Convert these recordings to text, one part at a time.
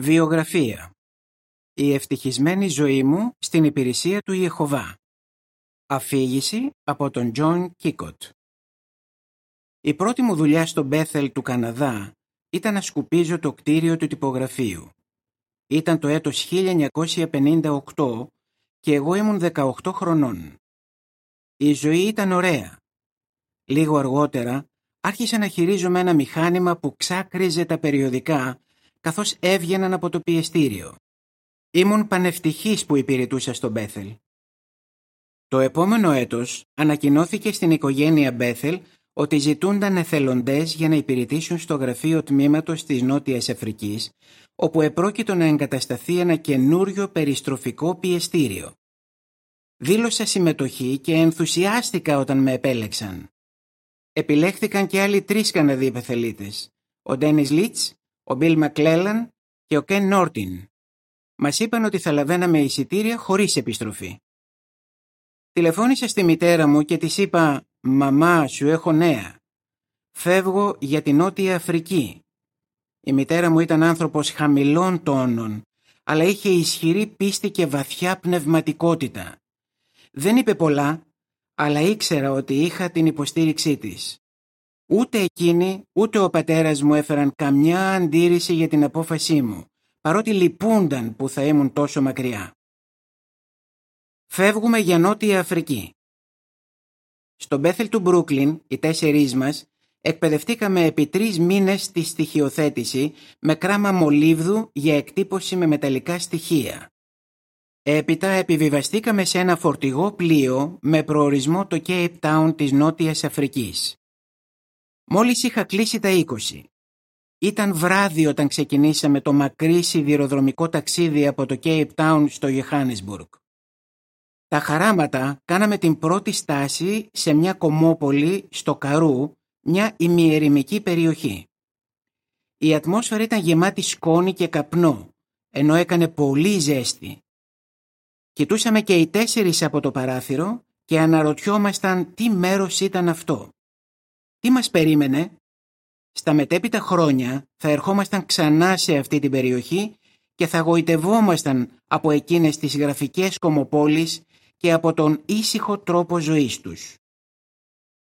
Βιογραφία Η ευτυχισμένη ζωή μου στην υπηρεσία του Ιεχωβά Αφήγηση από τον Τζον Κίκοτ Η πρώτη μου δουλειά στο Μπέθελ του Καναδά ήταν να σκουπίζω το κτίριο του τυπογραφείου. Ήταν το έτος 1958 και εγώ ήμουν 18 χρονών. Η ζωή ήταν ωραία. Λίγο αργότερα άρχισα να χειρίζομαι ένα μηχάνημα που ξάκριζε τα περιοδικά καθώς έβγαιναν από το πιεστήριο. Ήμουν πανευτυχής που υπηρετούσα στο Μπέθελ. Το επόμενο έτος ανακοινώθηκε στην οικογένεια Μπέθελ ότι ζητούνταν εθελοντές για να υπηρετήσουν στο γραφείο τμήματος της Νότιας Αφρικής, όπου επρόκειτο να εγκατασταθεί ένα καινούριο περιστροφικό πιεστήριο. Δήλωσα συμμετοχή και ενθουσιάστηκα όταν με επέλεξαν. Επιλέχθηκαν και άλλοι τρεις Καναδοί πεθελίτες, ο Ντένις Λίτς, ο Μπιλ Μακλέλαν και ο Κεν Νόρτιν. Μας είπαν ότι θα λαβαίναμε εισιτήρια χωρίς επιστροφή. Τηλεφώνησα στη μητέρα μου και της είπα «Μαμά, σου έχω νέα. Φεύγω για την Νότια Αφρική». Η μητέρα μου ήταν άνθρωπος χαμηλών τόνων, αλλά είχε ισχυρή πίστη και βαθιά πνευματικότητα. Δεν είπε πολλά, αλλά ήξερα ότι είχα την υποστήριξή της. Ούτε εκείνη, ούτε ο πατέρας μου έφεραν καμιά αντίρρηση για την απόφασή μου, παρότι λυπούνταν που θα ήμουν τόσο μακριά. Φεύγουμε για Νότια Αφρική. Στο Μπέθελ του Μπρούκλιν, οι τέσσερις μας, εκπαιδευτήκαμε επί τρεις μήνες στη στοιχειοθέτηση με κράμα μολύβδου για εκτύπωση με μεταλλικά στοιχεία. Έπειτα επιβιβαστήκαμε σε ένα φορτηγό πλοίο με προορισμό το Cape Town της Νότιας Αφρικής. Μόλις είχα κλείσει τα 20. Ήταν βράδυ όταν ξεκινήσαμε το μακρύ σιδηροδρομικό ταξίδι από το Cape Town στο Johannesburg. Τα χαράματα κάναμε την πρώτη στάση σε μια κομμόπολη στο Καρού, μια ημιερημική περιοχή. Η ατμόσφαιρα ήταν γεμάτη σκόνη και καπνό, ενώ έκανε πολύ ζέστη. Κοιτούσαμε και οι τέσσερις από το παράθυρο και αναρωτιόμασταν τι μέρος ήταν αυτό. Τι μας περίμενε; Στα μετέπειτα χρόνια θα ερχόμασταν ξανά σε αυτή την περιοχή και θα γοητευόμασταν από εκείνες τις γραφικές κομοπόλεις και από τον ήσυχο τρόπο ζωής τους.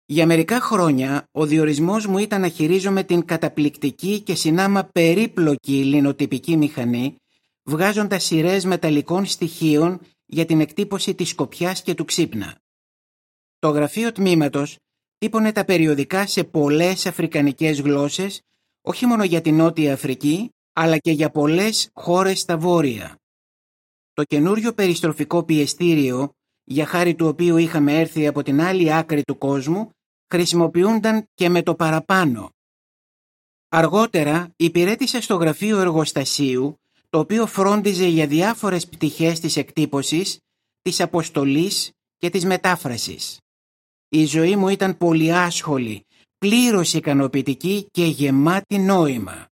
Για μερικά χρόνια ο διορισμός μου ήταν να χειρίζομαι την καταπληκτική και συνάμα περίπλοκη λινοτυπική μηχανή βγάζοντας σειρές μεταλλικών στοιχείων για την εκτύπωση της σκοπιάς και του ξύπνα. Το γραφείο τμήματος τύπωνε τα περιοδικά σε πολλές αφρικανικές γλώσσες, όχι μόνο για την Νότια Αφρική, αλλά και για πολλές χώρες στα βόρεια. Το καινούριο περιστροφικό πιεστήριο, για χάρη του οποίου είχαμε έρθει από την άλλη άκρη του κόσμου, χρησιμοποιούνταν και με το παραπάνω. Αργότερα υπηρέτησα στο γραφείο εργοστασίου, το οποίο φρόντιζε για διάφορες πτυχές της εκτύπωσης, της αποστολής και της μετάφρασης. Η ζωή μου ήταν πολύ άσχολη, πλήρως ικανοποιητική και γεμάτη νόημα.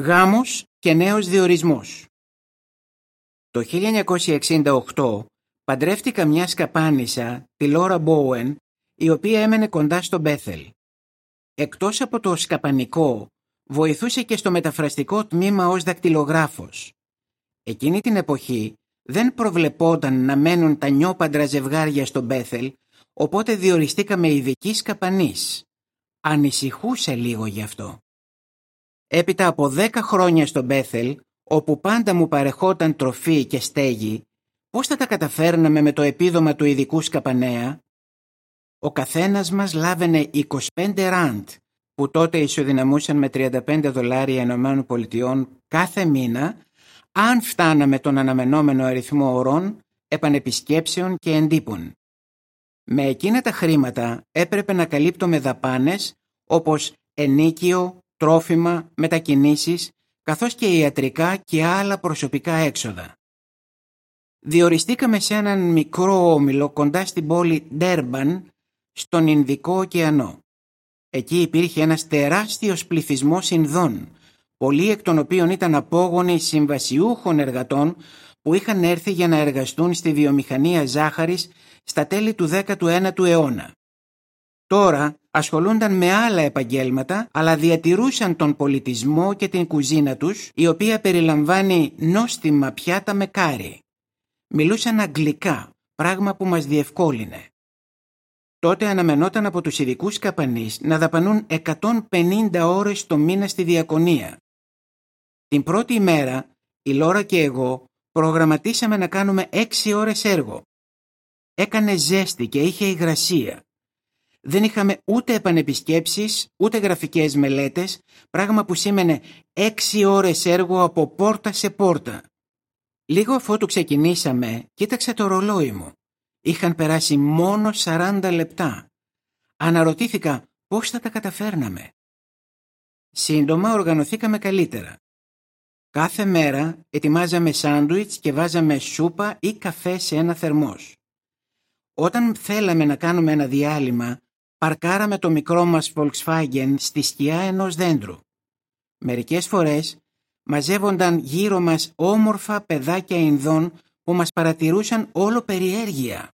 Γάμος και νέος διορισμός Το 1968 παντρεύτηκα μια σκαπάνισα, τη Λόρα Μπόουεν, η οποία έμενε κοντά στο Μπέθελ. Εκτός από το σκαπανικό, βοηθούσε και στο μεταφραστικό τμήμα ως δακτυλογράφος. Εκείνη την εποχή δεν προβλεπόταν να μένουν τα νιόπαντρα ζευγάρια στο Μπέθελ, οπότε διοριστήκαμε ειδική σκαπανής. Ανησυχούσε λίγο γι' αυτό. Έπειτα από δέκα χρόνια στο Μπέθελ, όπου πάντα μου παρεχόταν τροφή και στέγη, πώς θα τα καταφέρναμε με το επίδομα του ειδικού σκαπανέα; Ο καθένας μας λάβαινε 25 ραντ, που τότε ισοδυναμούσαν με 35 δολάρια Ενωμένων Πολιτειών κάθε μήνα αν φτάναμε τον αναμενόμενο αριθμό ωρών, επανεπισκέψεων και εντύπων. Με εκείνα τα χρήματα έπρεπε να καλύπτουμε δαπάνες όπως ενίκιο, τρόφιμα, μετακινήσεις, καθώς και ιατρικά και άλλα προσωπικά έξοδα. Διοριστήκαμε σε έναν μικρό όμιλο κοντά στην πόλη Ντέρμπαν, στον Ινδικό ωκεανό. Εκεί υπήρχε ένας τεράστιος πληθυσμός Ινδών, πολλοί εκ των οποίων ήταν απόγονοι συμβασιούχων εργατών που είχαν έρθει για να εργαστούν στη βιομηχανία ζάχαρης στα τέλη του 19ου αιώνα. Τώρα ασχολούνταν με άλλα επαγγέλματα, αλλά διατηρούσαν τον πολιτισμό και την κουζίνα τους, η οποία περιλαμβάνει νόστιμα πιάτα με κάρι. Μιλούσαν αγγλικά, πράγμα που μας διευκόλυνε. Τότε αναμενόταν από τους ειδικούς καπανείς να δαπανούν 150 ώρες το μήνα στη διακονία. Την πρώτη ημέρα, η Λόρα και εγώ προγραμματίσαμε να κάνουμε 6 ώρες έργο. Έκανε ζέστη και είχε υγρασία. Δεν είχαμε ούτε επανεπισκέψεις, ούτε γραφικές μελέτες, πράγμα που σήμαινε 6 ώρες έργο από πόρτα σε πόρτα. Λίγο αφότου ξεκινήσαμε, κοίταξε το ρολόι μου. Είχαν περάσει μόνο 40 λεπτά. Αναρωτήθηκα πώς θα τα καταφέρναμε. Σύντομα οργανωθήκαμε καλύτερα. Κάθε μέρα ετοιμάζαμε σάντουιτς και βάζαμε σούπα ή καφέ σε ένα θερμός. Όταν θέλαμε να κάνουμε ένα διάλειμμα, παρκάραμε το μικρό μας Volkswagen στη σκιά ενός δέντρου. Μερικές φορές μαζεύονταν γύρω μας όμορφα παιδάκια Ινδών που μας παρατηρούσαν όλο περιέργεια.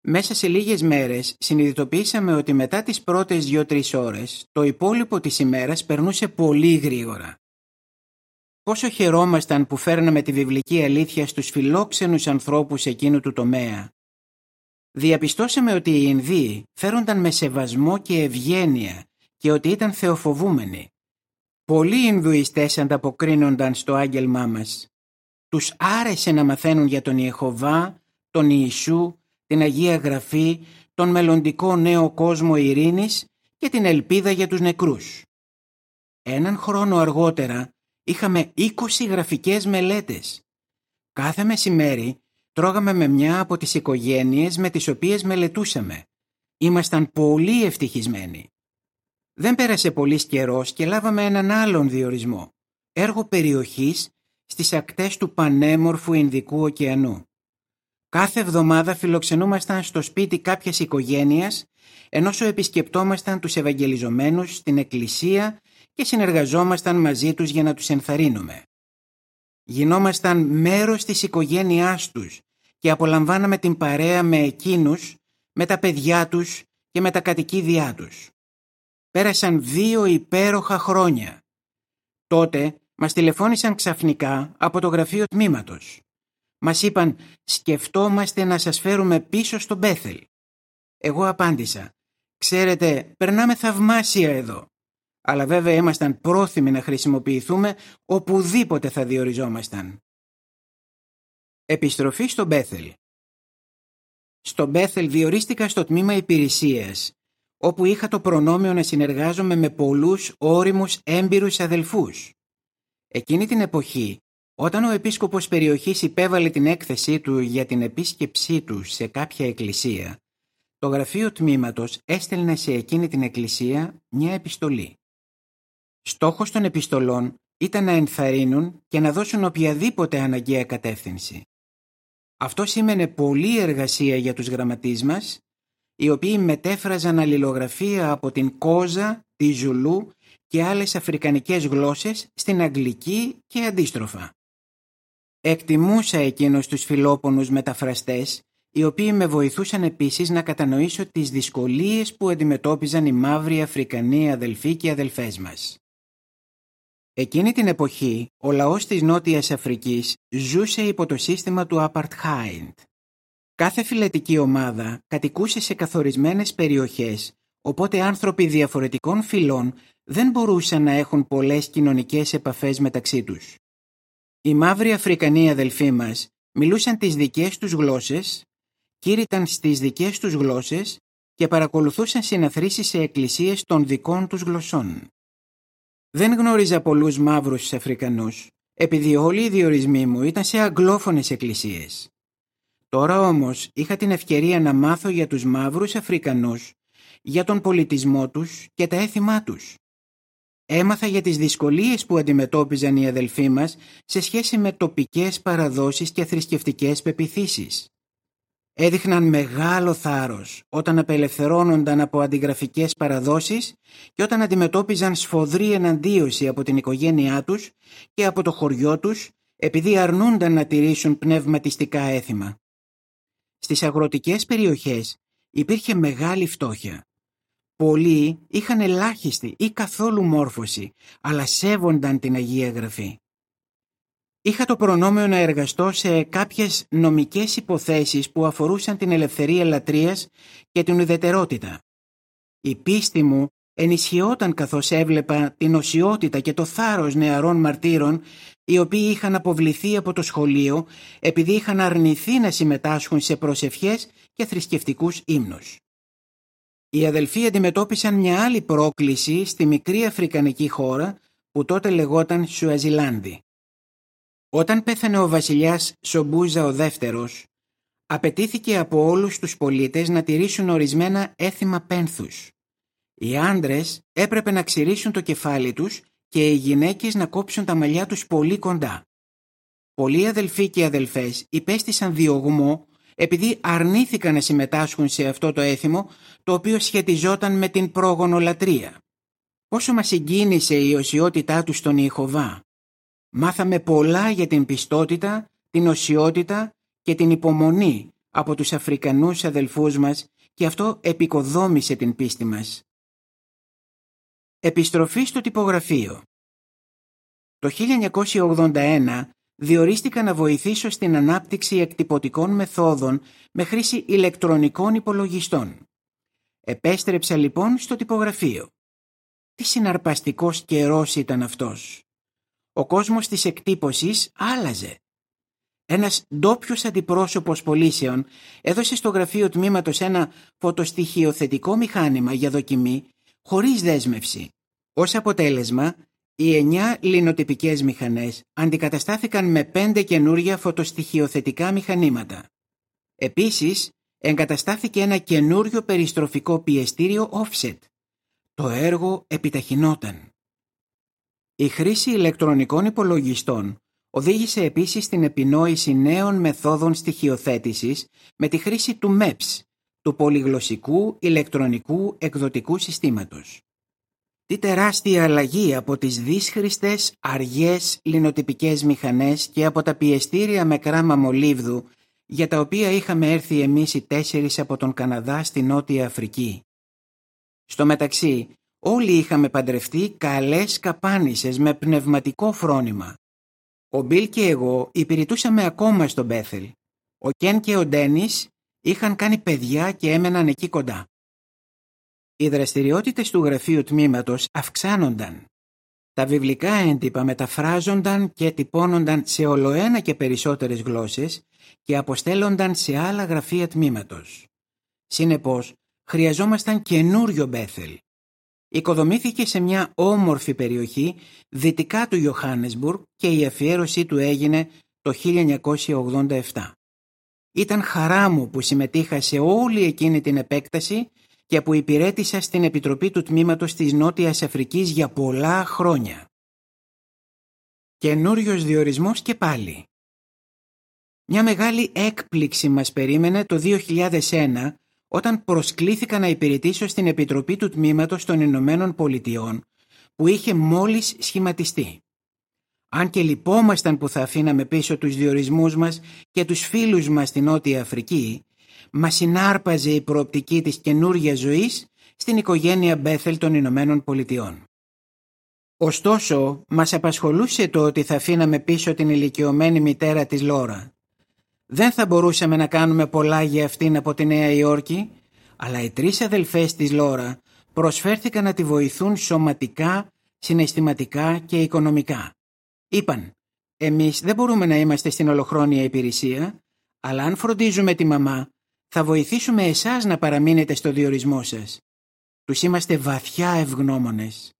Μέσα σε λίγες μέρες συνειδητοποίησαμε ότι μετά τις πρώτες δύο-τρεις ώρες το υπόλοιπο της ημέρας περνούσε πολύ γρήγορα. Πόσο χαιρόμασταν που φέρναμε τη βιβλική αλήθεια στους φιλόξενους ανθρώπους εκείνου του τομέα. Διαπιστώσαμε ότι οι Ινδοί φέρονταν με σεβασμό και ευγένεια και ότι ήταν θεοφοβούμενοι. Πολλοί Ινδουιστές ανταποκρίνονταν στο άγγελμά μας. Τους άρεσε να μαθαίνουν για τον Ιεχωβά, τον Ιησού, την Αγία Γραφή, τον μελλοντικό νέο κόσμο ειρήνης και την ελπίδα για τους νεκρούς. Έναν χρόνο αργότερα είχαμε 20 γραφικές μελέτες. Κάθε μεσημέρι τρώγαμε με μια από τις οικογένειες με τις οποίες μελετούσαμε. Ήμασταν πολύ ευτυχισμένοι. Δεν πέρασε πολύς καιρός και λάβαμε έναν άλλον διορισμό. Έργο περιοχής στις ακτές του πανέμορφου Ινδικού ωκεανού. Κάθε εβδομάδα φιλοξενούμασταν στο σπίτι κάποιας οικογένειας, ενώ επισκεπτόμασταν τους Ευαγγελιζομένους στην εκκλησία και συνεργαζόμασταν μαζί τους για να τους ενθαρρύνουμε. Γινόμασταν μέρος της οικογένειάς τους και απολαμβάναμε την παρέα με εκείνους, με τα παιδιά τους και με τα κατοικίδια τους. Πέρασαν δύο υπέροχα χρόνια. Τότε μας τηλεφώνησαν ξαφνικά από το γραφείο τμήματος. Μας είπαν «Σκεφτόμαστε να σας φέρουμε πίσω στο Μπέθελ». Εγώ απάντησα «Ξέρετε, περνάμε θαυμάσια εδώ». Αλλά βέβαια ήμασταν πρόθυμοι να χρησιμοποιηθούμε οπουδήποτε θα διοριζόμασταν. Επιστροφή στο Μπέθελ Στο Μπέθελ διορίστηκα στο τμήμα υπηρεσίας, όπου είχα το προνόμιο να συνεργάζομαι με πολλούς όριμους έμπειρους αδελφούς. Εκείνη την εποχή όταν ο επίσκοπος περιοχής υπέβαλε την έκθεσή του για την επίσκεψή του σε κάποια εκκλησία, το γραφείο τμήματος έστελνε σε εκείνη την εκκλησία μια επιστολή. Στόχος των επιστολών ήταν να ενθαρρύνουν και να δώσουν οποιαδήποτε αναγκαία κατεύθυνση. Αυτό σήμαινε πολλή εργασία για τους γραμματείς μας, οι οποίοι μετέφραζαν αλληλογραφία από την Κόζα, τη Ζουλού και άλλες αφρικανικές γλώσσες στην Αγγλική και αντίστροφα. Εκτιμούσα εκείνους τους φιλόπονους μεταφραστές, οι οποίοι με βοηθούσαν επίσης να κατανοήσω τις δυσκολίες που αντιμετώπιζαν οι μαύροι Αφρικανοί αδελφοί και αδελφές μας. Εκείνη την εποχή, ο λαός της Νότιας Αφρικής ζούσε υπό το σύστημα του Apartheid. Κάθε φυλετική ομάδα κατοικούσε σε καθορισμένες περιοχές, οπότε άνθρωποι διαφορετικών φυλών δεν μπορούσαν να έχουν πολλές κοινωνικές επαφές μεταξύ τους. Οι μαύροι Αφρικανοί αδελφοί μας μιλούσαν τις δικές τους γλώσσες, κήρυταν στις δικές τους γλώσσες και παρακολουθούσαν συναθρήσεις σε εκκλησίες των δικών τους γλωσσών. Δεν γνώριζα πολλούς μαύρους Αφρικανούς, επειδή όλοι οι διορισμοί μου ήταν σε αγγλόφωνες εκκλησίες. Τώρα όμως είχα την ευκαιρία να μάθω για τους μαύρους Αφρικανούς, για τον πολιτισμό τους και τα έθιμά τους. Έμαθα για τις δυσκολίες που αντιμετώπιζαν οι αδελφοί μας σε σχέση με τοπικές παραδόσεις και θρησκευτικές πεπιθήσεις. Έδειχναν μεγάλο θάρρος όταν απελευθερώνονταν από αντιγραφικές παραδόσεις και όταν αντιμετώπιζαν σφοδρή εναντίωση από την οικογένειά τους και από το χωριό τους επειδή αρνούνταν να τηρήσουν πνευματιστικά έθιμα. Στις αγροτικές περιοχές υπήρχε μεγάλη φτώχεια. Πολλοί είχαν ελάχιστη ή καθόλου μόρφωση, αλλά σέβονταν την Αγία Γραφή. Είχα το προνόμιο να εργαστώ σε κάποιες νομικές υποθέσεις που αφορούσαν την ελευθερία λατρείας και την ουδετερότητα. Η πίστη μου ενισχυόταν καθώς έβλεπα την οσιότητα και το θάρρος νεαρών μαρτύρων οι οποίοι είχαν αποβληθεί από το σχολείο επειδή είχαν αρνηθεί να συμμετάσχουν σε προσευχές και θρησκευτικούς ύμνους. Οι αδελφοί αντιμετώπισαν μια άλλη πρόκληση στη μικρή αφρικανική χώρα που τότε λεγόταν Σουαζιλάνδη. Όταν πέθανε ο βασιλιάς Σομπούζα ο δεύτερος, απαιτήθηκε από όλους τους πολίτες να τηρήσουν ορισμένα έθιμα πένθους. Οι άντρες έπρεπε να ξηρίσουν το κεφάλι τους και οι γυναίκες να κόψουν τα μαλλιά τους πολύ κοντά. Πολλοί αδελφοί και αδελφές υπέστησαν διωγμό επειδή αρνήθηκαν να συμμετάσχουν σε αυτό το έθιμο το οποίο σχετιζόταν με την πρόγονολατρία. Πόσο μας συγκίνησε η οσιότητά τους στον Ιεχωβά; Μάθαμε πολλά για την πιστότητα, την οσιότητα και την υπομονή από τους Αφρικανούς αδελφούς μας και αυτό επικοδόμησε την πίστη μας. Επιστροφή στο τυπογραφείο Το 1981 διορίστηκα να βοηθήσω στην ανάπτυξη εκτυπωτικών μεθόδων με χρήση ηλεκτρονικών υπολογιστών. Επέστρεψα λοιπόν στο τυπογραφείο. Τι συναρπαστικός καιρός ήταν αυτός. Ο κόσμος της εκτύπωσης άλλαζε. Ένας ντόπιος αντιπρόσωπος πολίσεων έδωσε στο γραφείο τμήματος ένα φωτοστοιχειοθετικό μηχάνημα για δοκιμή χωρίς δέσμευση. Ως αποτέλεσμα, οι εννιά λινοτυπικές μηχανές αντικαταστάθηκαν με πέντε καινούρια φωτοστοιχειοθετικά μηχανήματα. Επίσης, εγκαταστάθηκε ένα καινούριο περιστροφικό πιεστήριο offset. Το έργο επιταχυνόταν. Η χρήση ηλεκτρονικών υπολογιστών οδήγησε επίσης στην επινόηση νέων μεθόδων στοιχειοθέτησης με τη χρήση του MEPS, του πολυγλωσσικού ηλεκτρονικού εκδοτικού συστήματος. Τι τεράστια αλλαγή από τις δύσχριστες, αργές λινοτυπικές μηχανές και από τα πιεστήρια με κράμα μολύβδου για τα οποία είχαμε έρθει εμείς οι τέσσερις από τον Καναδά στη Νότια Αφρική. Στο μεταξύ, όλοι είχαμε παντρευτεί καλές καπάνισες με πνευματικό φρόνημα. Ο Μπιλ και εγώ υπηρετούσαμε ακόμα στον Μπέθελ. Ο Κεν και ο Ντένις είχαν κάνει παιδιά και έμεναν εκεί κοντά. Οι δραστηριότητες του γραφείου τμήματος αυξάνονταν. Τα βιβλικά έντυπα μεταφράζονταν και τυπώνονταν σε ολοένα και περισσότερες γλώσσες και αποστέλλονταν σε άλλα γραφεία τμήματος. Συνεπώς, χρειαζόμασταν καινούριο Μπέθελ. Οικοδομήθηκε σε μια όμορφη περιοχή δυτικά του Ιωάννεσμπουργκ και η αφιέρωσή του έγινε το 1987. Ήταν χαρά μου που συμμετείχα σε όλη εκείνη την επέκταση και που υπηρέτησα στην Επιτροπή του Τμήματος της Νότιας Αφρικής για πολλά χρόνια. Καινούριος διορισμός και πάλι. Μια μεγάλη έκπληξη μας περίμενε το 2001 όταν προσκλήθηκα να υπηρετήσω στην Επιτροπή του Τμήματος των Ηνωμένων Πολιτειών που είχε μόλις σχηματιστεί. Αν και λυπόμασταν που θα αφήναμε πίσω τους διορισμούς μας και τους φίλους μας στην Νότια Αφρική, μας συνάρπαζε η προοπτική της καινούργια ζωής στην οικογένεια Μπέθελ των Ηνωμένων Πολιτειών. Ωστόσο, μας απασχολούσε το ότι θα αφήναμε πίσω την ηλικιωμένη μητέρα της Λόρα. Δεν θα μπορούσαμε να κάνουμε πολλά για αυτήν από τη Νέα Υόρκη, αλλά οι τρεις αδελφές της Λόρα προσφέρθηκαν να τη βοηθούν σωματικά, συναισθηματικά και οικονομικά. Είπαν, εμείς δεν μπορούμε να είμαστε στην ολοχρόνια υπηρεσία, αλλά αν φροντίζουμε τη μαμά, θα βοηθήσουμε εσάς να παραμείνετε στο διορισμό σας. Τους είμαστε βαθιά ευγνώμονες.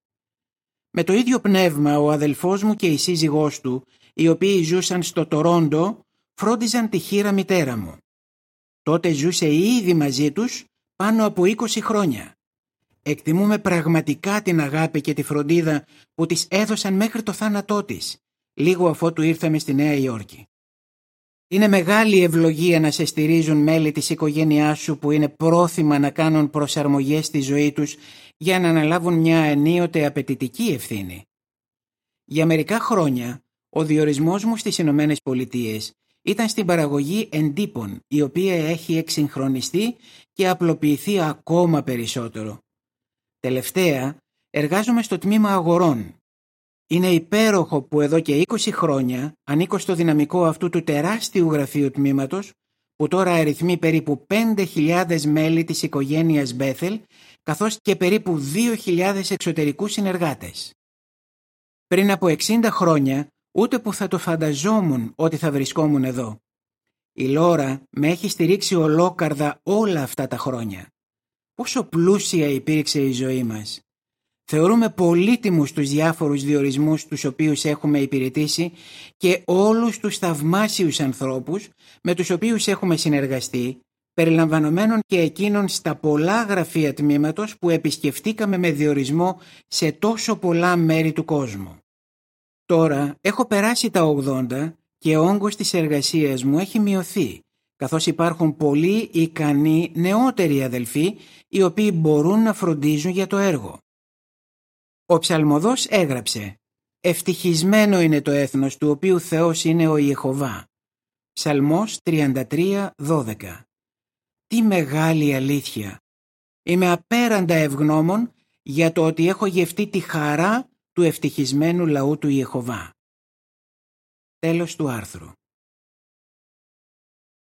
Με το ίδιο πνεύμα ο αδελφός μου και η σύζυγός του, οι οποίοι ζούσαν στο Τορόντο, φρόντιζαν τη χείρα μητέρα μου. Τότε ζούσε ήδη μαζί τους πάνω από 20 χρόνια. Εκτιμούμε πραγματικά την αγάπη και τη φροντίδα που της έδωσαν μέχρι το θάνατό της, λίγο αφότου ήρθαμε στη Νέα Υόρκη. Είναι μεγάλη ευλογία να σε στηρίζουν μέλη της οικογένειάς σου που είναι πρόθυμα να κάνουν προσαρμογές στη ζωή τους για να αναλάβουν μια ενίοτε απαιτητική ευθύνη. Για μερικά χρόνια, ο διορισμός μου στις Ηνωμένες Πολιτείες ήταν στην παραγωγή εντύπων, η οποία έχει εξυγχρονιστεί και απλοποιηθεί ακόμα περισσότερο. Τελευταία, εργάζομαι στο τμήμα αγορών. Είναι υπέροχο που εδώ και 20 χρόνια ανήκω στο δυναμικό αυτού του τεράστιου γραφείου τμήματος που τώρα αριθμεί περίπου 5.000 μέλη της οικογένειας Μπέθελ καθώς και περίπου 2.000 εξωτερικούς συνεργάτες. Πριν από 60 χρόνια ούτε που θα το φανταζόμουν ότι θα βρισκόμουν εδώ. Η Λόρα με έχει στηρίξει ολόκαρδα όλα αυτά τα χρόνια. Πόσο πλούσια υπήρξε η ζωή μας. Θεωρούμε πολύτιμους τους διάφορους διορισμούς τους οποίους έχουμε υπηρετήσει και όλους τους θαυμάσιους ανθρώπους με τους οποίους έχουμε συνεργαστεί, περιλαμβανομένων και εκείνων στα πολλά γραφεία τμήματος που επισκεφτήκαμε με διορισμό σε τόσο πολλά μέρη του κόσμου. Τώρα έχω περάσει τα 80 και ο όγκος της εργασίας μου έχει μειωθεί, καθώς υπάρχουν πολλοί ικανοί νεότεροι αδελφοί οι οποίοι μπορούν να φροντίζουν για το έργο. Ο ψαλμοδός έγραψε «Ευτυχισμένο είναι το έθνος του οποίου Θεός είναι ο Ιεχωβά». Ψαλμός 33-12 Τι μεγάλη αλήθεια! Είμαι απέραντα ευγνώμων για το ότι έχω γευτεί τη χαρά του ευτυχισμένου λαού του Ιεχωβά. Τέλος του άρθρου.